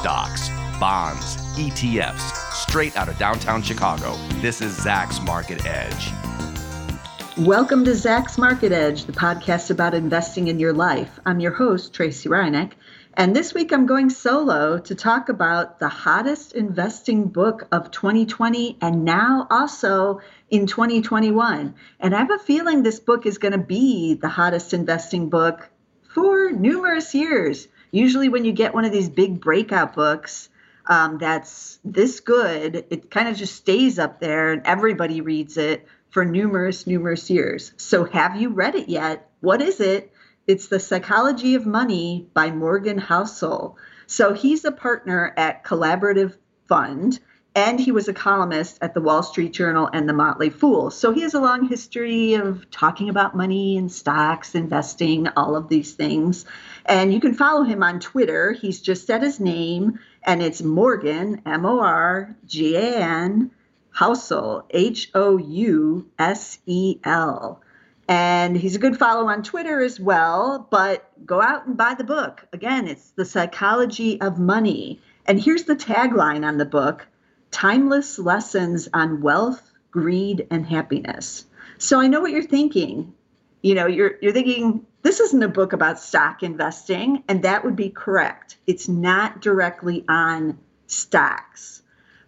stocks, bonds, ETFs, straight out of downtown Chicago. This is Zacks Market Edge. Welcome to Zacks Market Edge, the podcast about investing in your life. I'm your host, Tracey Ryniec, and this week I'm going solo to talk about the hottest investing book of 2020 and now also in 2021. And I have a feeling this book is going to be the hottest investing book for numerous years. Usually, when you get one of these big breakout books um, that's this good, it kind of just stays up there and everybody reads it for numerous, numerous years. So, have you read it yet? What is it? It's The Psychology of Money by Morgan Housel. So, he's a partner at Collaborative Fund and he was a columnist at the Wall Street Journal and the Motley Fool. So he has a long history of talking about money and stocks, investing, all of these things. And you can follow him on Twitter. He's just said his name, and it's Morgan, M O R G A N, Housel, H O U S E L. And he's a good follow on Twitter as well, but go out and buy the book. Again, it's The Psychology of Money. And here's the tagline on the book timeless lessons on wealth, greed, and happiness. So I know what you're thinking. You know, you're you're thinking this isn't a book about stock investing, and that would be correct. It's not directly on stocks,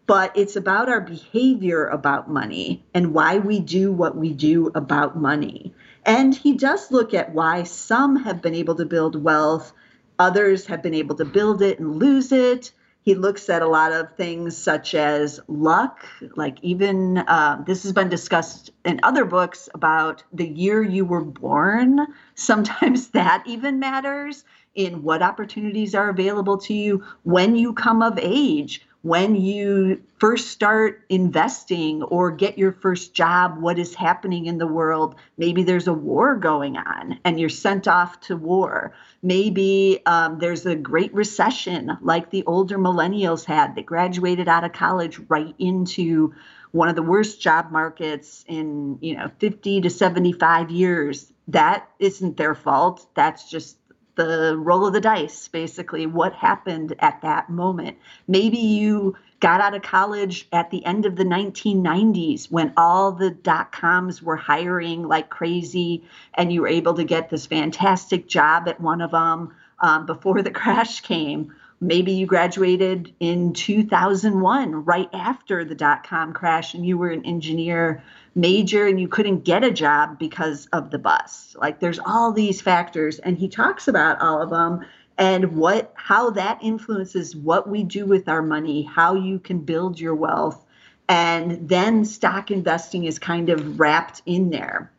but it's about our behavior about money and why we do what we do about money. And he does look at why some have been able to build wealth, others have been able to build it and lose it he looks at a lot of things such as luck, like even uh, this has been discussed in other books about the year you were born. Sometimes that even matters in what opportunities are available to you when you come of age when you first start investing or get your first job, what is happening in the world. Maybe there's a war going on and you're sent off to war. Maybe um, there's a great recession like the older millennials had that graduated out of college right into one of the worst job markets in you know 50 to 75 years that isn't their fault that's just the roll of the dice, basically, what happened at that moment. Maybe you got out of college at the end of the 1990s when all the dot coms were hiring like crazy, and you were able to get this fantastic job at one of them um, before the crash came. Maybe you graduated in 2001, right after the dot com crash, and you were an engineer major and you couldn't get a job because of the bus. Like there's all these factors and he talks about all of them and what how that influences what we do with our money, how you can build your wealth. And then stock investing is kind of wrapped in there.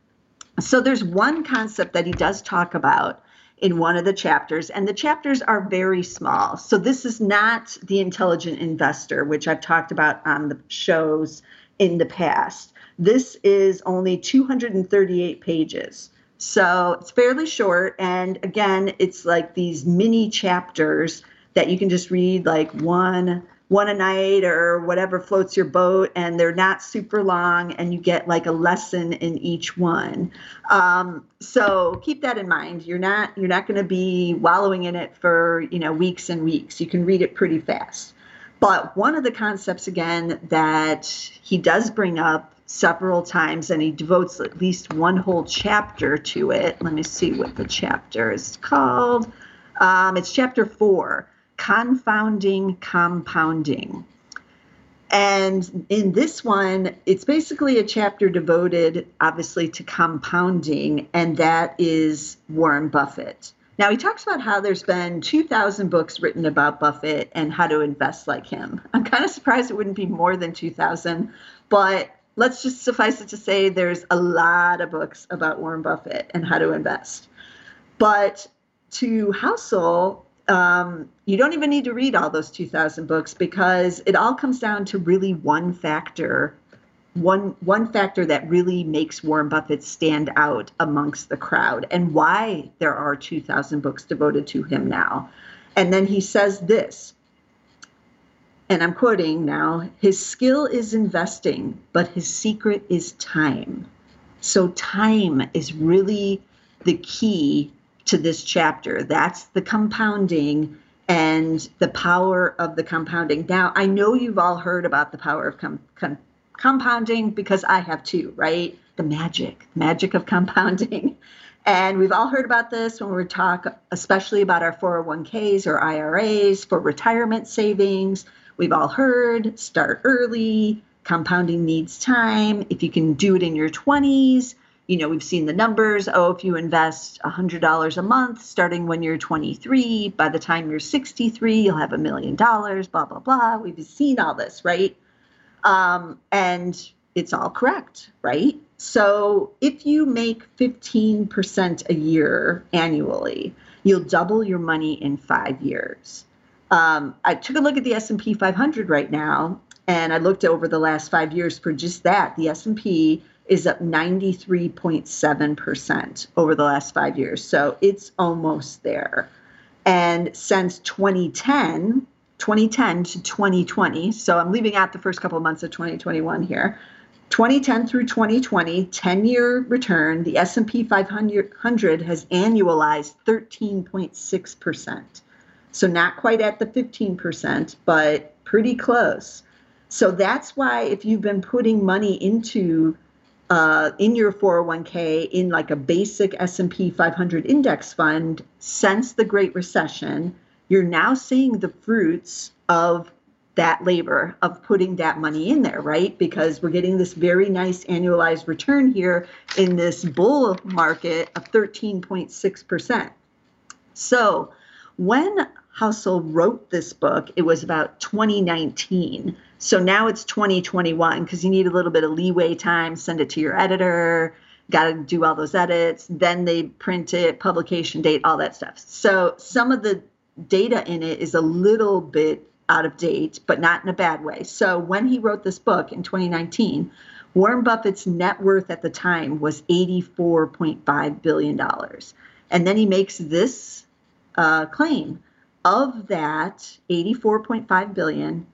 So there's one concept that he does talk about in one of the chapters, and the chapters are very small. So this is not the intelligent investor, which I've talked about on the shows in the past. This is only 238 pages. So it's fairly short. And again, it's like these mini chapters that you can just read like one one a night or whatever floats your boat and they're not super long and you get like a lesson in each one um, so keep that in mind you're not you're not going to be wallowing in it for you know weeks and weeks you can read it pretty fast but one of the concepts again that he does bring up several times and he devotes at least one whole chapter to it. Let me see what the chapter is called. Um, it's chapter four Confounding Compounding. And in this one, it's basically a chapter devoted, obviously, to compounding, and that is Warren Buffett. Now, he talks about how there's been 2,000 books written about Buffett and how to invest like him. I'm kind of surprised it wouldn't be more than 2,000, but let's just suffice it to say there's a lot of books about Warren Buffett and how to invest. But to Housel, um, you don't even need to read all those 2,000 books because it all comes down to really one factor, one one factor that really makes Warren Buffett stand out amongst the crowd, and why there are 2,000 books devoted to him now. And then he says this and I'm quoting now his skill is investing, but his secret is time. So, time is really the key to this chapter. That's the compounding and the power of the compounding. Now, I know you've all heard about the power of com- com- compounding because I have too, right? The magic, magic of compounding. And we've all heard about this when we talk, especially about our 401ks or IRAs for retirement savings. We've all heard start early, compounding needs time. If you can do it in your 20s, you know, we've seen the numbers. Oh, if you invest $100 a month starting when you're 23, by the time you're 63, you'll have a million dollars, blah, blah, blah. We've seen all this, right? Um, and it's all correct, right? So if you make 15% a year annually, you'll double your money in five years. Um, I took a look at the S&P 500 right now, and I looked over the last five years for just that. The S&P is up 93.7% over the last five years. So it's almost there. And since 2010, 2010 to 2020, so I'm leaving out the first couple of months of 2021 here, 2010 through 2020, 10-year return, the S&P 500 has annualized 13.6%. So not quite at the 15%, but pretty close. So that's why if you've been putting money into uh, in your 401k in like a basic S&P 500 index fund since the Great Recession, you're now seeing the fruits of that labor of putting that money in there, right? Because we're getting this very nice annualized return here in this bull market of 13.6%. So when Housel wrote this book, it was about 2019. So now it's 2021 because you need a little bit of leeway time, send it to your editor, got to do all those edits, then they print it, publication date, all that stuff. So some of the data in it is a little bit out of date, but not in a bad way. So when he wrote this book in 2019, Warren Buffett's net worth at the time was $84.5 billion. And then he makes this uh, claim of that 84.5 billion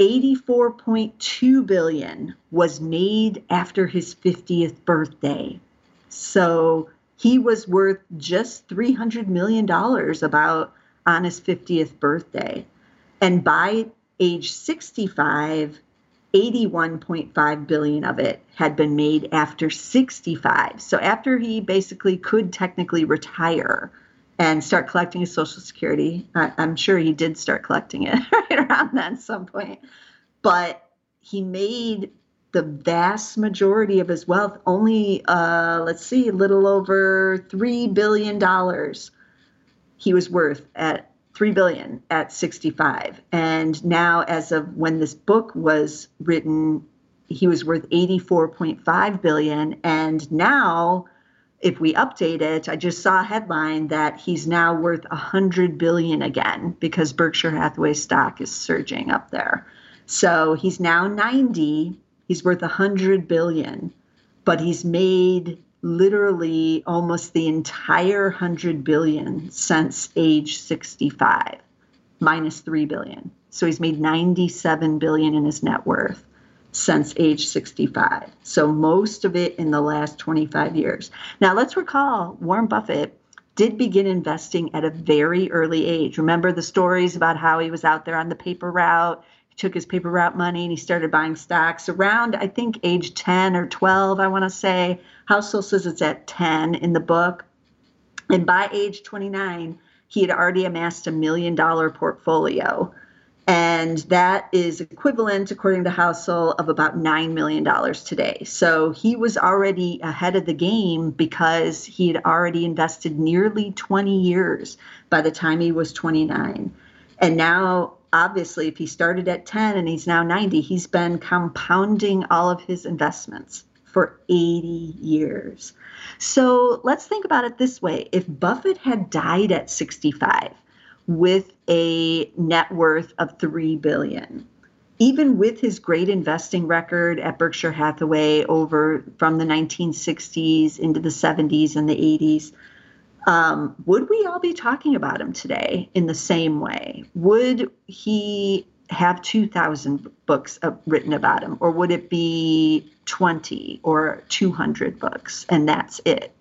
84.2 billion was made after his 50th birthday. So he was worth just 300 million dollars about on his 50th birthday. And by age 65 81.5 billion of it had been made after 65 so after he basically could technically retire and start collecting his social security. I, i'm sure he did start collecting it right around then some point. But he made the vast majority of his wealth only uh, let's see a little over three billion dollars he was worth at 3 billion at 65 and now as of when this book was written he was worth 84.5 billion. And now if we update it i just saw a headline that he's now worth a 100 billion again because berkshire hathaway stock is surging up there. So he's now 90 he's worth a 100 billion but he's made literally almost the entire 100 billion since age 65 minus 3 billion. So he's made 97 billion in his net worth since age 65 so most of it in the last 25 years now let's recall warren buffett did begin investing at a very early age remember the stories about how he was out there on the paper route he took his paper route money and he started buying stocks around, I think, age 10 or 12, I want to say. Housel says it's at 10 in the book. And by age 29, he had already amassed a million dollar portfolio. And that is equivalent, according to Housel, of about $9 million today. So he was already ahead of the game because he had already invested nearly 20 years by the time he was 29. And now obviously, if he started at 10 and he's now 90, he's been compounding all of his investments for 80 years. So let's think about it this way if Buffett had died at 65 with a net worth of 3 billion, even with his great investing record at Berkshire Hathaway over from the 1960s into the 70s and the 80s, um, would we all be talking about him today in the same way? Would he have 2,000 books uh, written about him, or would it be 20 or 200 books and that's it?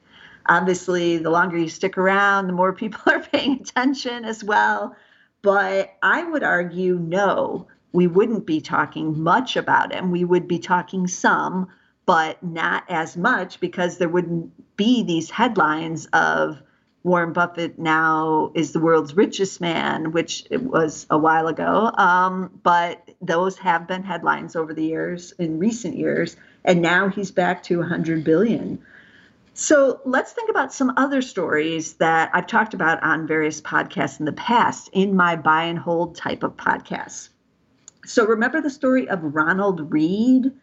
Obviously, the longer you stick around, the more people are paying attention as well. But I would argue no, we wouldn't be talking much about him. We would be talking some, but not as much because there wouldn't be these headlines of Warren Buffett now is the world's richest man, which it was a while ago. Um, but those have been headlines over the years, in recent years, and now he's back to 100 billion. So let's think about some other stories that I've talked about on various podcasts in the past in my buy and hold type of podcasts. So remember the story of Ronald Read?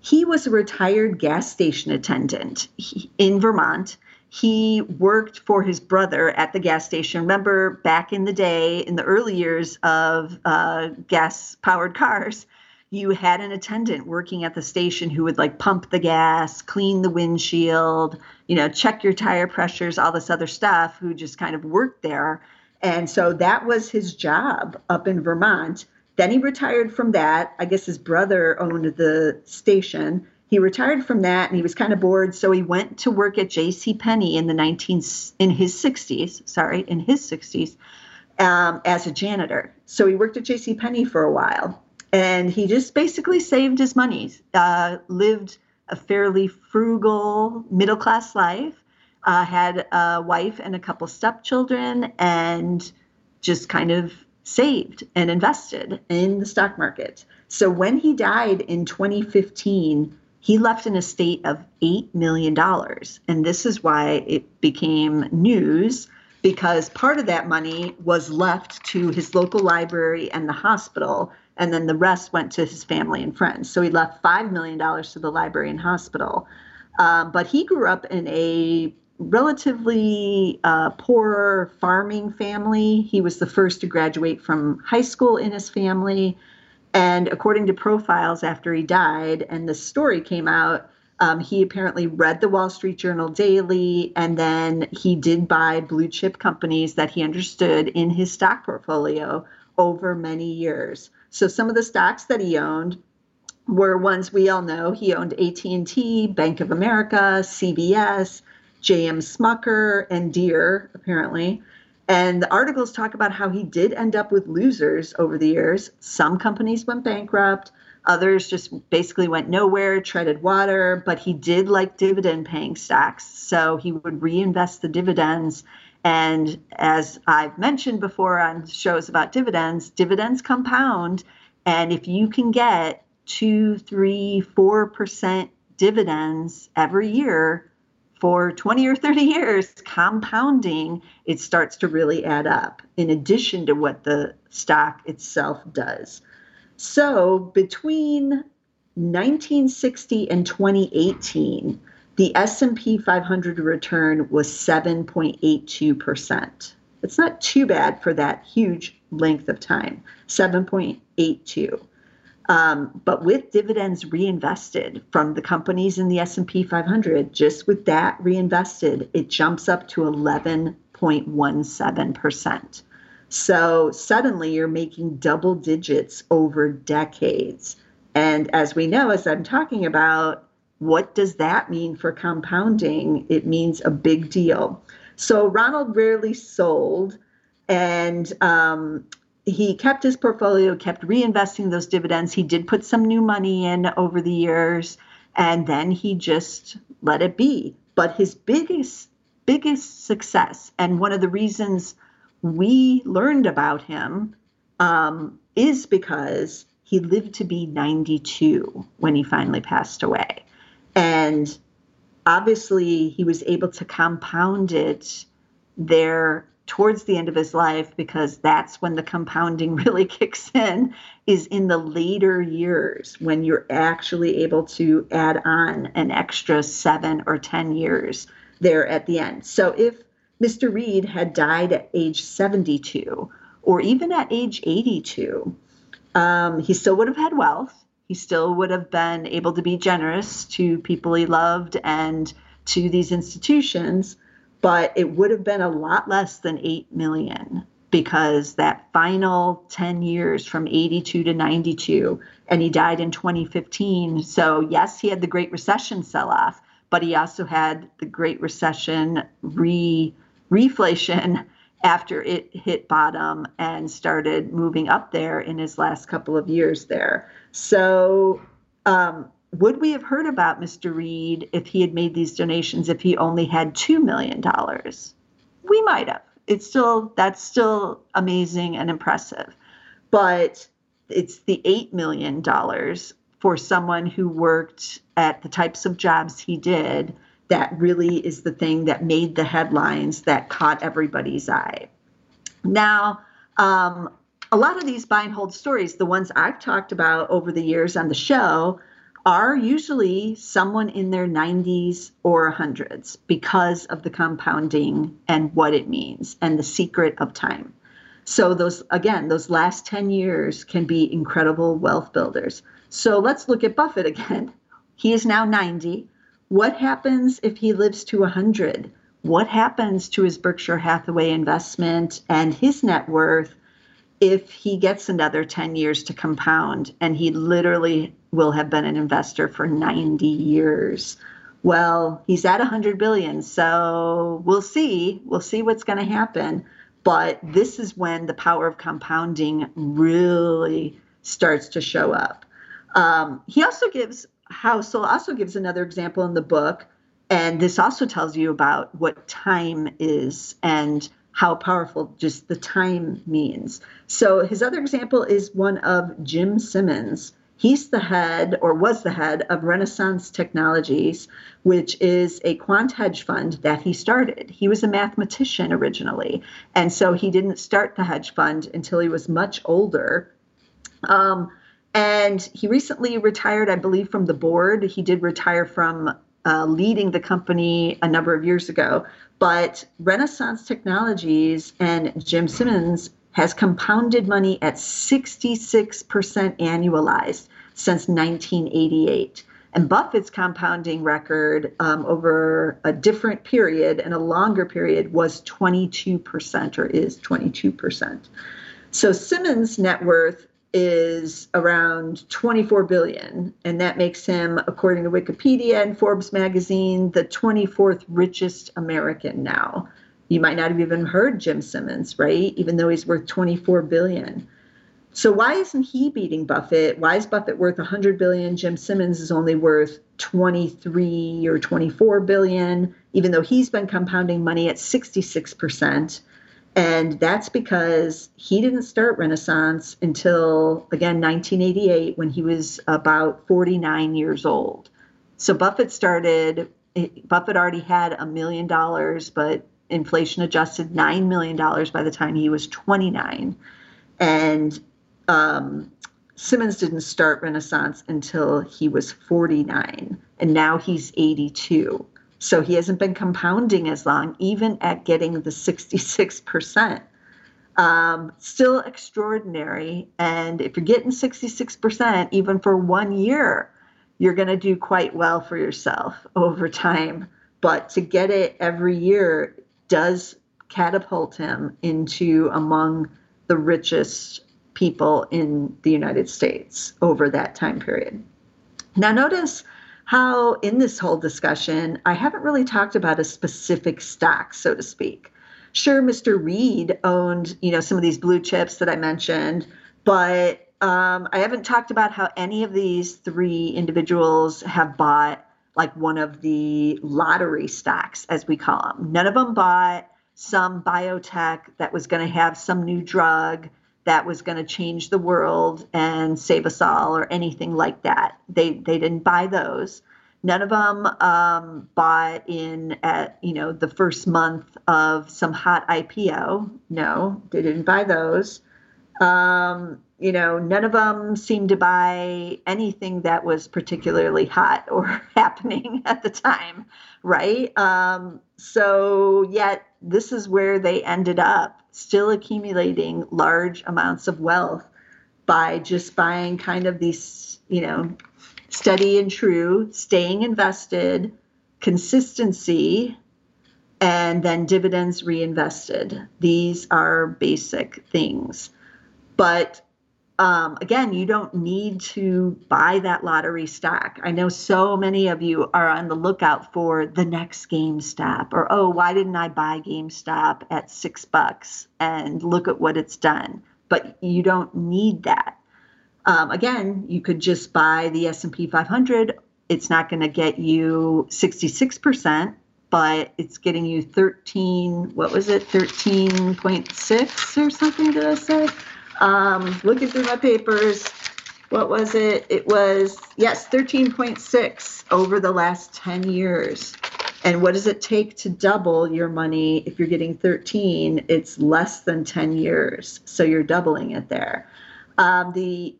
He was a retired gas station attendant in Vermont he worked for his brother at the gas station. Remember back in the day, in the early years of uh, gas powered cars, you had an attendant working at the station who would like pump the gas, clean the windshield, you know, check your tire pressures, all this other stuff, who just kind of worked there. And so that was his job up in Vermont. Then he retired from that. I guess his brother owned the station he retired from that and he was kind of bored so he went to work at J.C. Penney in the 19 in his 60s sorry in his 60s um, as a janitor so he worked at J.C. Penney for a while and he just basically saved his money uh, lived a fairly frugal middle class life uh, had a wife and a couple stepchildren and just kind of saved and invested in the stock market so when he died in 2015 he left an estate of $8 million. And this is why it became news because part of that money was left to his local library and the hospital, and then the rest went to his family and friends. So he left $5 million to the library and hospital. Um, but he grew up in a relatively uh, poor farming family. He was the first to graduate from high school in his family. And according to profiles after he died, and the story came out, um, he apparently read the Wall Street Journal daily, and then he did buy blue chip companies that he understood in his stock portfolio over many years. So some of the stocks that he owned were ones we all know. He owned AT&T, Bank of America, CVS, J.M. Smucker, and Deere, apparently. And the articles talk about how he did end up with losers over the years. Some companies went bankrupt, others just basically went nowhere, treaded water, but he did like dividend paying stocks. So he would reinvest the dividends. And as I've mentioned before on shows about dividends, dividends compound. And if you can get two, three, four percent dividends every year, for 20 or 30 years, compounding, it starts to really add up in addition to what the stock itself does. So between 1960 and 2018, the S&P 500 return was 7.82%. It's not too bad for that huge length of time, 7.82. Um, but with dividends reinvested from the companies in the S&P 500, just with that reinvested, it jumps up to 11.17%. So suddenly you're making double digits over decades. And as we know, as I'm talking about, what does that mean for compounding? It means a big deal. So Ronald rarely sold, and um, he kept his portfolio, kept reinvesting those dividends. He did put some new money in over the years, and then he just let it be. But his biggest, biggest success, and one of the reasons we learned about him, um, is because he lived to be 92 when he finally passed away. And obviously, he was able to compound it there towards the end of his life because that's when the compounding really kicks in is in the later years when you're actually able to add on an extra 7 or 10 years there at the end. So if Mr. Read had died at age 72 or even at age 82, um, he still would have had wealth. He still would have been able to be generous to people he loved and to these institutions but it would have been a lot less than 8 million because that final 10 years from 82 to 92 and he died in 2015 so yes he had the great recession sell off but he also had the great recession re reflation after it hit bottom and started moving up there in his last couple of years there. So, um, would we have heard about Mr. Read if he had made these donations if he only had $2 million? We might have. It's still, that's still amazing and impressive. But it's the $8 million for someone who worked at the types of jobs he did that really is the thing that made the headlines that caught everybody's eye. Now, um, a lot of these buy and hold stories, the ones I've talked about over the years on the show, are usually someone in their 90s or 100s because of the compounding and what it means and the secret of time. So those again, those last 10 years can be incredible wealth builders. So let's look at Buffett again. He is now 90. What happens if he lives to 100? What happens to his Berkshire Hathaway investment and his net worth if he gets another 10 years to compound and he literally will have been an investor for 90 years? Well he's at 100 billion so we'll see. We'll see what's going to happen. But this is when the power of compounding really starts to show up. Um, he also gives Housel also gives another example in the book and this also tells you about what time is and how powerful just the time means. So his other example is one of Jim Simons. He's the head, or was the head, of Renaissance Technologies, which is a quant hedge fund that he started. He was a mathematician originally, and so he didn't start the hedge fund until he was much older. Um, and he recently retired, I believe, from the board. He did retire from uh, leading the company a number of years ago. But Renaissance Technologies and Jim Simons has compounded money at 66% annualized since 1988. And Buffett's compounding record um, over a different period and a longer period was 22% or is 22%. So Simons' net worth is around 24 billion. And that makes him according to wikipedia and forbes magazine the 24th richest american now. You might not have even heard jim simons right? Even though he's worth 24 billion. So why isn't he beating buffett? Why is buffett worth 100 billion? Jim simons is only worth 23 or 24 billion even though he's been compounding money at 66% and that's because he didn't start Renaissance until, again, 1988, when he was about 49 years old. So Buffett started, Buffett already had a million dollars, but inflation adjusted $9 million by the time he was 29. And um, Simons didn't start Renaissance until he was 49, and now he's 82. So he hasn't been compounding as long, even at getting the 66%. Um, still extraordinary. And if you're getting 66%, even for one year, you're going to do quite well for yourself over time. But to get it every year does catapult him into among the richest people in the United States over that time period. Now, notice how in this whole discussion, I haven't really talked about a specific stock, so to speak. Sure, Mr. Read owned, you know, some of these blue chips that I mentioned, but um, I haven't talked about how any of these three individuals have bought like one of the lottery stocks, as we call them. None of them bought some biotech that was going to have some new drug that was going to change the world and save us all or anything like that. They they didn't buy those. None of them um, bought in at you know the first month of some hot IPO. No, they didn't buy those. Um, you know, none of them seemed to buy anything that was particularly hot or happening at the time, right? Um, so, yet this is where they ended up still accumulating large amounts of wealth by just buying kind of these, you know, steady and true, staying invested, consistency, and then dividends reinvested. These are basic things. But um, again, you don't need to buy that lottery stock. I know so many of you are on the lookout for the next GameStop, or oh, why didn't I buy GameStop at six bucks and look at what it's done? But you don't need that. Um, again, you could just buy the S&P 500. It's not going to get you 66%, but it's getting you 13. What was it? 13.6 or something? Did I say? Um, looking through my papers, what was it? It was, yes, 13.6 over the last 10 years. And what does it take to double your money if you're getting 13? It's less than 10 years. So you're doubling it there. Um, the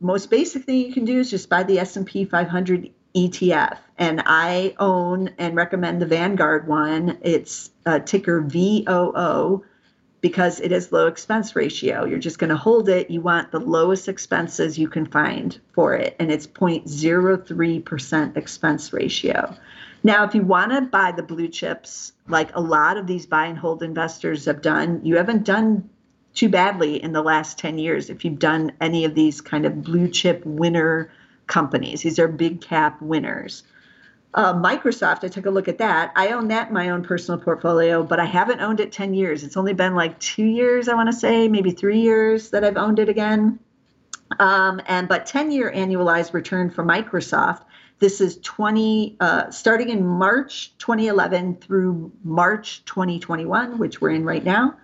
most basic thing you can do is just buy the S&P 500 ETF. And I own and recommend the Vanguard one. It's uh, ticker VOO because it is low expense ratio. You're just going to hold it. You want the lowest expenses you can find for it, and it's 0.03% expense ratio. Now, if you want to buy the blue chips, like a lot of these buy and hold investors have done, you haven't done too badly in the last 10 years if you've done any of these kind of blue chip winner companies. These are big cap winners. Uh, Microsoft, I took a look at that. I own that in my own personal portfolio, but I haven't owned it 10 years. It's only been like two years, I want to say, maybe three years that I've owned it again. Um, and but 10 year annualized return for Microsoft. This is 20, uh, starting in March 2011 through March 2021, which we're in right now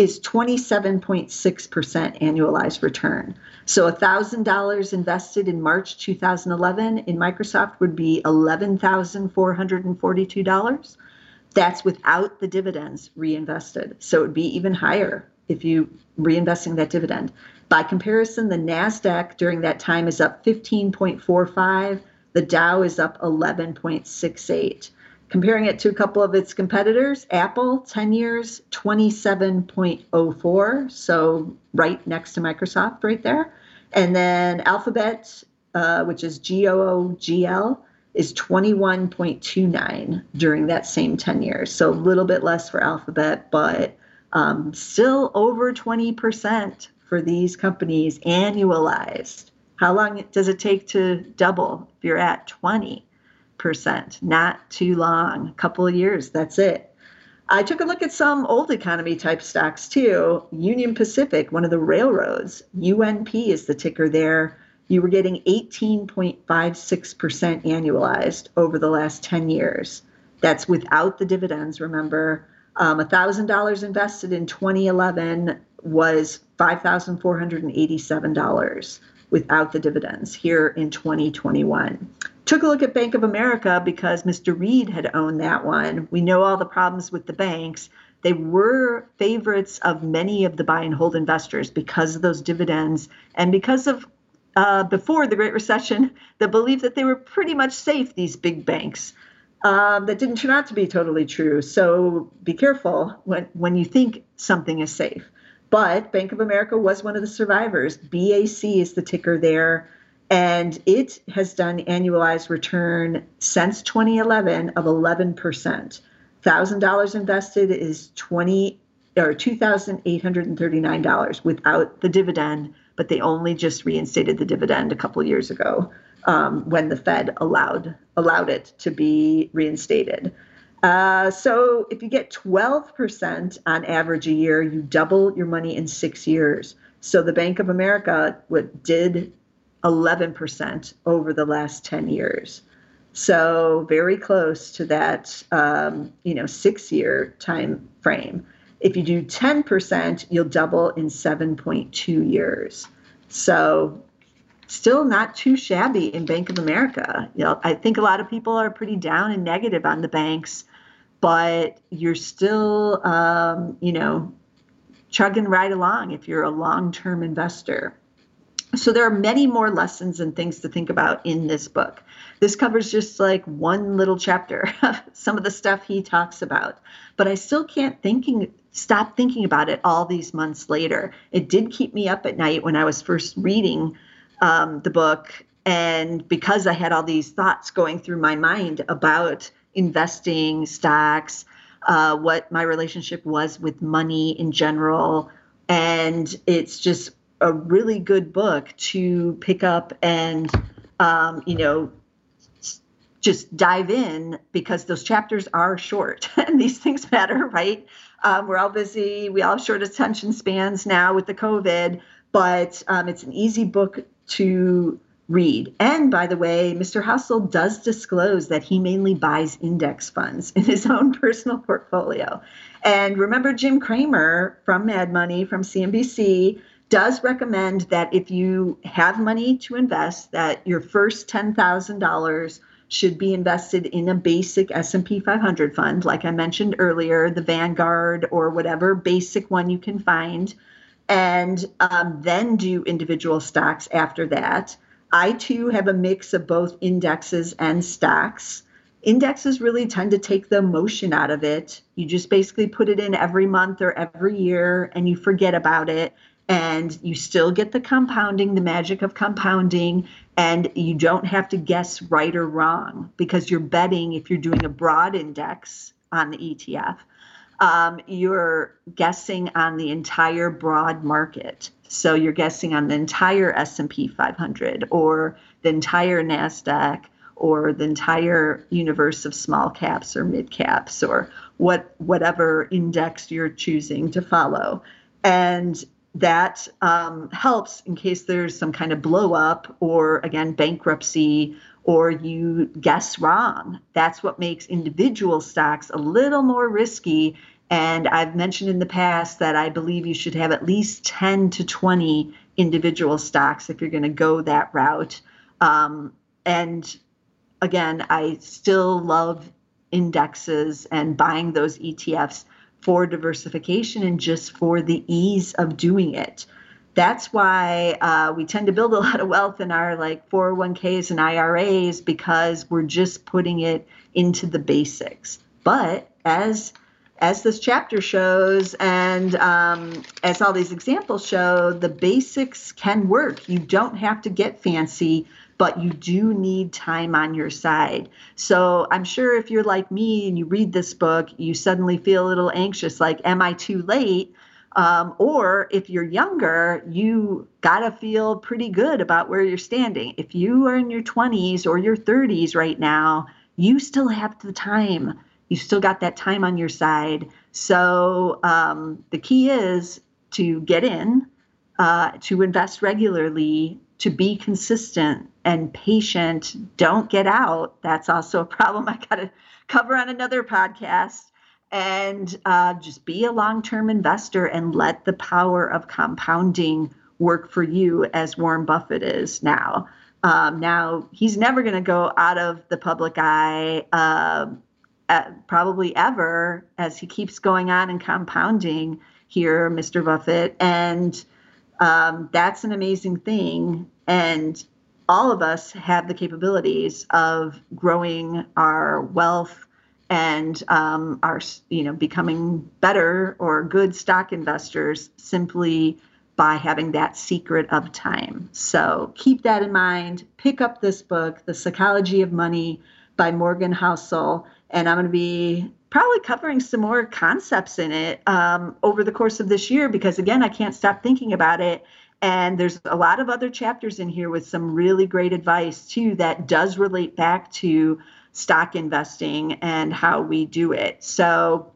is 27.6% annualized return. So $1,000 invested in March 2011 in Microsoft would be $11,442. That's without the dividends reinvested. So it would be even higher if you reinvesting that dividend. By comparison, the NASDAQ during that time is up 15.45. The Dow is up 11.68. Comparing it to a couple of its competitors, Apple, 10 years, 27.04, so right next to Microsoft right there. And then Alphabet, uh, which is G O O G L, is 21.29 during that same 10 years. So a little bit less for Alphabet, but um, still over 20% for these companies annualized. How long does it take to double if you're at 20? Percent not too long, a couple of years, that's it. I took a look at some old economy type stocks too. Union Pacific, one of the railroads, UNP is the ticker there. You were getting 18.56% annualized over the last 10 years. That's without the dividends, remember. Um, $1,000 invested in 2011 was $5,487 without the dividends here in 2021 took a look at Bank of America because Mr. Read had owned that one. We know all the problems with the banks. They were favorites of many of the buy and hold investors because of those dividends and because of uh, before the Great Recession, the belief that they were pretty much safe, these big banks. Uh, that didn't turn out to be totally true. So be careful when, when you think something is safe. But Bank of America was one of the survivors. BAC is the ticker there and it has done annualized return since 2011 of 11%. $1,000 invested is 20 or $2,839 without the dividend, but they only just reinstated the dividend a couple years ago um, when the Fed allowed allowed it to be reinstated. Uh, so if you get 12% on average a year, you double your money in six years. So the Bank of America what did 11% over the last 10 years. So very close to that, um, you know, six-year time frame. If you do 10%, you'll double in 7.2 years. So still not too shabby in Bank of America. You know, I think a lot of people are pretty down and negative on the banks, but you're still, um, you know, chugging right along if you're a long-term investor. So there are many more lessons and things to think about in this book. This covers just like one little chapter of some of the stuff he talks about, but I still can't thinking stop thinking about it all these months later. It did keep me up at night when I was first reading um, the book, and because I had all these thoughts going through my mind about investing, stocks, uh, what my relationship was with money in general, and it's just a really good book to pick up and um, you know just dive in because those chapters are short and these things matter, right? Um, we're all busy. We all have short attention spans now with the COVID, but um, it's an easy book to read. And by the way, Mr. Housel does disclose that he mainly buys index funds in his own personal portfolio. And remember, Jim Cramer from Mad Money from CNBC does recommend that if you have money to invest, that your first $10,000 should be invested in a basic S&P 500 fund, like I mentioned earlier, the Vanguard or whatever basic one you can find, and um, then do individual stocks after that. I too have a mix of both indexes and stocks. Indexes really tend to take the emotion out of it. You just basically put it in every month or every year and you forget about it and you still get the compounding, the magic of compounding, and you don't have to guess right or wrong because you're betting if you're doing a broad index on the ETF, um, you're guessing on the entire broad market. So you're guessing on the entire S&P 500 or the entire Nasdaq or the entire universe of small caps or mid caps or what whatever index you're choosing to follow. And that um, helps in case there's some kind of blow up or again bankruptcy or you guess wrong. That's what makes individual stocks a little more risky. And i've mentioned in the past that i believe you should have at least 10 to 20 individual stocks if you're going to go that route. Um, and again i still love indexes and buying those etfs for diversification and just for the ease of doing it. That's why uh, we tend to build a lot of wealth in our like 401ks and IRAs because we're just putting it into the basics. But as as this chapter shows, and um, as all these examples show, the basics can work. You don't have to get fancy but you do need time on your side. So I'm sure if you're like me and you read this book, you suddenly feel a little anxious like, am I too late? Um, or if you're younger, you got to feel pretty good about where you're standing. If you are in your 20s or your 30s right now, you still have the time. You still got that time on your side. So um, the key is to get in, uh, to invest regularly, to be consistent and patient. Don't get out. That's also a problem I got to cover on another podcast. And uh, just be a long term investor and let the power of compounding work for you as Warren Buffett is now. Um, now, he's never going to go out of the public eye, uh, at, probably ever, as he keeps going on and compounding here, Mr. Buffett. And um, that's an amazing thing. And all of us have the capabilities of growing our wealth and um, our, you know, becoming better or good stock investors simply by having that secret of time. So keep that in mind. Pick up this book, The Psychology of Money by Morgan Housel. And I'm going to be probably covering some more concepts in it um, over the course of this year because, again, I can't stop thinking about it. And there's a lot of other chapters in here with some really great advice too that does relate back to stock investing and how we do it. So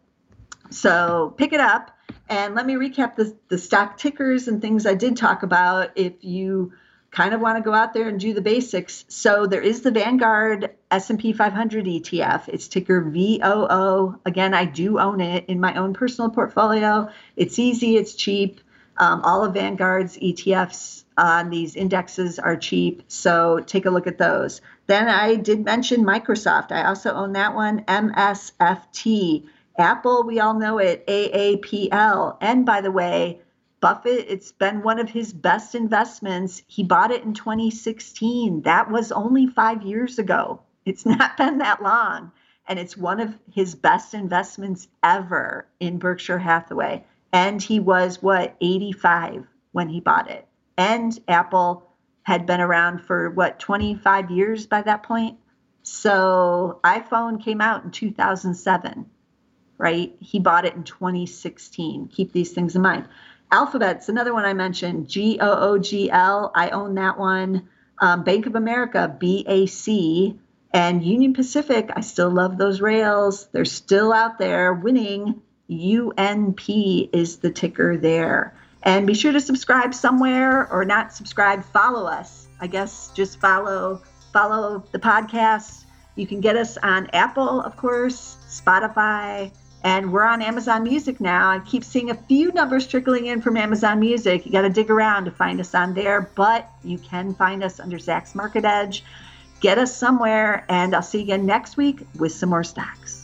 so pick it up and let me recap the, the stock tickers and things I did talk about if you kind of want to go out there and do the basics. So there is the Vanguard S&P 500 ETF. It's ticker VOO. Again, I do own it in my own personal portfolio. It's easy, it's cheap. Um, all of Vanguard's ETFs on these indexes are cheap, so take a look at those. Then I did mention Microsoft. I also own that one, MSFT. Apple, we all know it, AAPL. And by the way, Buffett, it's been one of his best investments. He bought it in 2016. That was only five years ago. It's not been that long. And it's one of his best investments ever in Berkshire Hathaway and he was what 85 when he bought it and apple had been around for what 25 years by that point so iphone came out in 2007 right he bought it in 2016 keep these things in mind Alphabet's another one I mentioned. G O O G L. I own that one. Um, Bank of America, BAC, and Union Pacific. I still love those rails. They're still out there winning. UNP is the ticker there. And be sure to subscribe somewhere or not subscribe, follow us. I guess just follow follow the podcast. You can get us on Apple, of course, Spotify, and we're on Amazon Music now. I keep seeing a few numbers trickling in from Amazon Music. You got to dig around to find us on there, but you can find us under Zacks Market Edge. Get us somewhere, and I'll see you again next week with some more stocks.